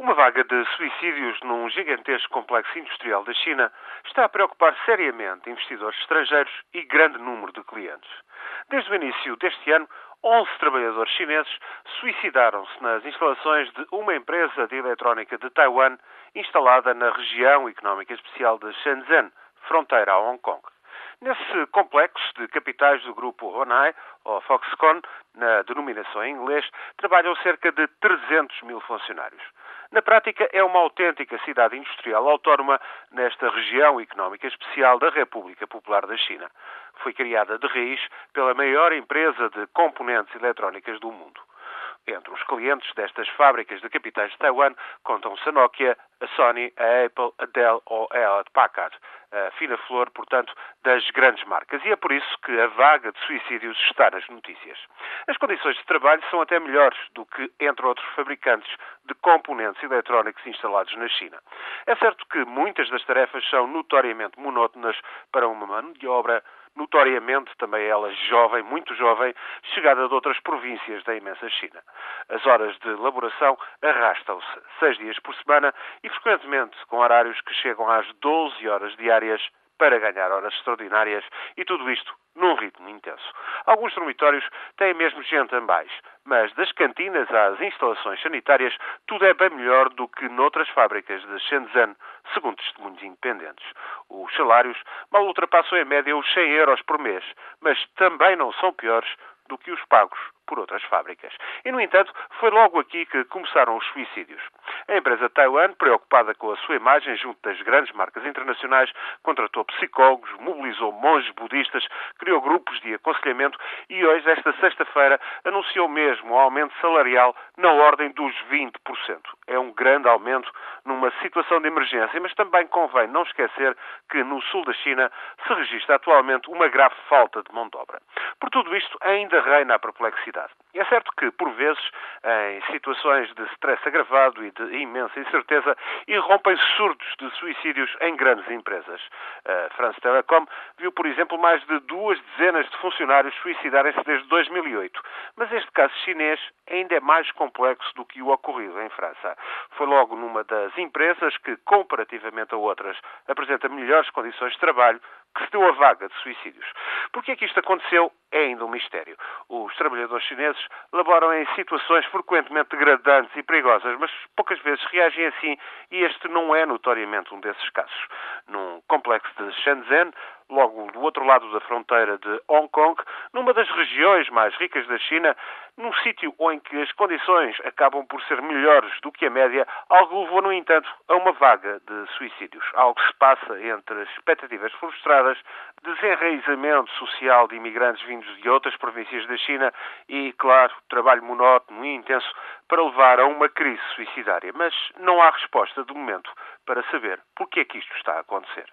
Uma vaga de suicídios num gigantesco complexo industrial da China está a preocupar seriamente investidores estrangeiros e grande número de clientes. Desde o início deste ano, 11 trabalhadores chineses suicidaram-se nas instalações de uma empresa de eletrónica de Taiwan instalada na região económica especial de Shenzhen, fronteira a Hong Kong. Nesse complexo de capitais do grupo Honai, ou Foxconn, na denominação em inglês, trabalham cerca de 300 mil funcionários. Na prática, é uma autêntica cidade industrial autónoma nesta região económica especial da República Popular da China. Foi criada de raiz pela maior empresa de componentes eletrónicas do mundo. Entre os clientes destas fábricas de capitais de Taiwan contam-se a Nokia, a Sony, a Apple, a Dell ou a Hewlett Packard, a fina flor, portanto, das grandes marcas. E é por isso que a vaga de suicídios está nas notícias. As condições de trabalho são até melhores do que entre outros fabricantes de componentes eletrónicos instalados na China. É certo que muitas das tarefas são notoriamente monótonas para uma mão de obra notoriamente também ela jovem, muito jovem, chegada de outras províncias da imensa China. As horas de elaboração arrastam-se seis dias por semana e frequentemente com horários que chegam às 12 horas diárias para ganhar horas extraordinárias e tudo isto num ritmo intenso. Alguns dormitórios têm mesmo gente a mais, mas das cantinas às instalações sanitárias, tudo é bem melhor do que noutras fábricas de Shenzhen, segundo testemunhos independentes. Os salários mal ultrapassam em média os 100 euros por mês, mas também não são piores do que os pagos por outras fábricas. E, no entanto, foi logo aqui que começaram os suicídios. A empresa Taiwan, preocupada com a sua imagem junto das grandes marcas internacionais, contratou psicólogos, mobilizou monges budistas, criou grupos de aconselhamento e hoje, esta sexta-feira, anunciou mesmo um aumento salarial na ordem dos 20%. É um grande aumento numa situação de emergência, mas também convém não esquecer que no sul da China se registra atualmente uma grave falta de mão de obra. Por tudo isto, ainda reina a perplexidade. É certo que, por vezes, em situações de stress agravado e de imensa incerteza, irrompem surtos de suicídios em grandes empresas. A France Telecom viu, por exemplo, mais de duas dezenas de funcionários suicidarem-se desde 2008. Mas este caso chinês ainda é mais complexo do que o ocorrido em França. Foi logo numa das empresas que, comparativamente a outras, apresenta melhores condições de trabalho, que se deu a vaga de suicídios. Por que é que isto aconteceu é ainda um mistério. Os trabalhadores chineses laboram em situações frequentemente degradantes e perigosas, mas poucas vezes reagem assim e este não é notoriamente um desses casos. Num complexo de Shenzhen, logo do outro lado da fronteira de Hong Kong, numa das regiões mais ricas da China, num sítio em que as condições acabam por ser melhores do que a média, algo levou, no entanto, a uma vaga de suicídios. Algo se passa entre expectativas frustradas, desenraizamento social de imigrantes vindos de outras províncias da China e, claro, trabalho monótono e intenso para levar a uma crise suicidária. Mas não há resposta, de momento, para saber por que é que isto está a acontecer.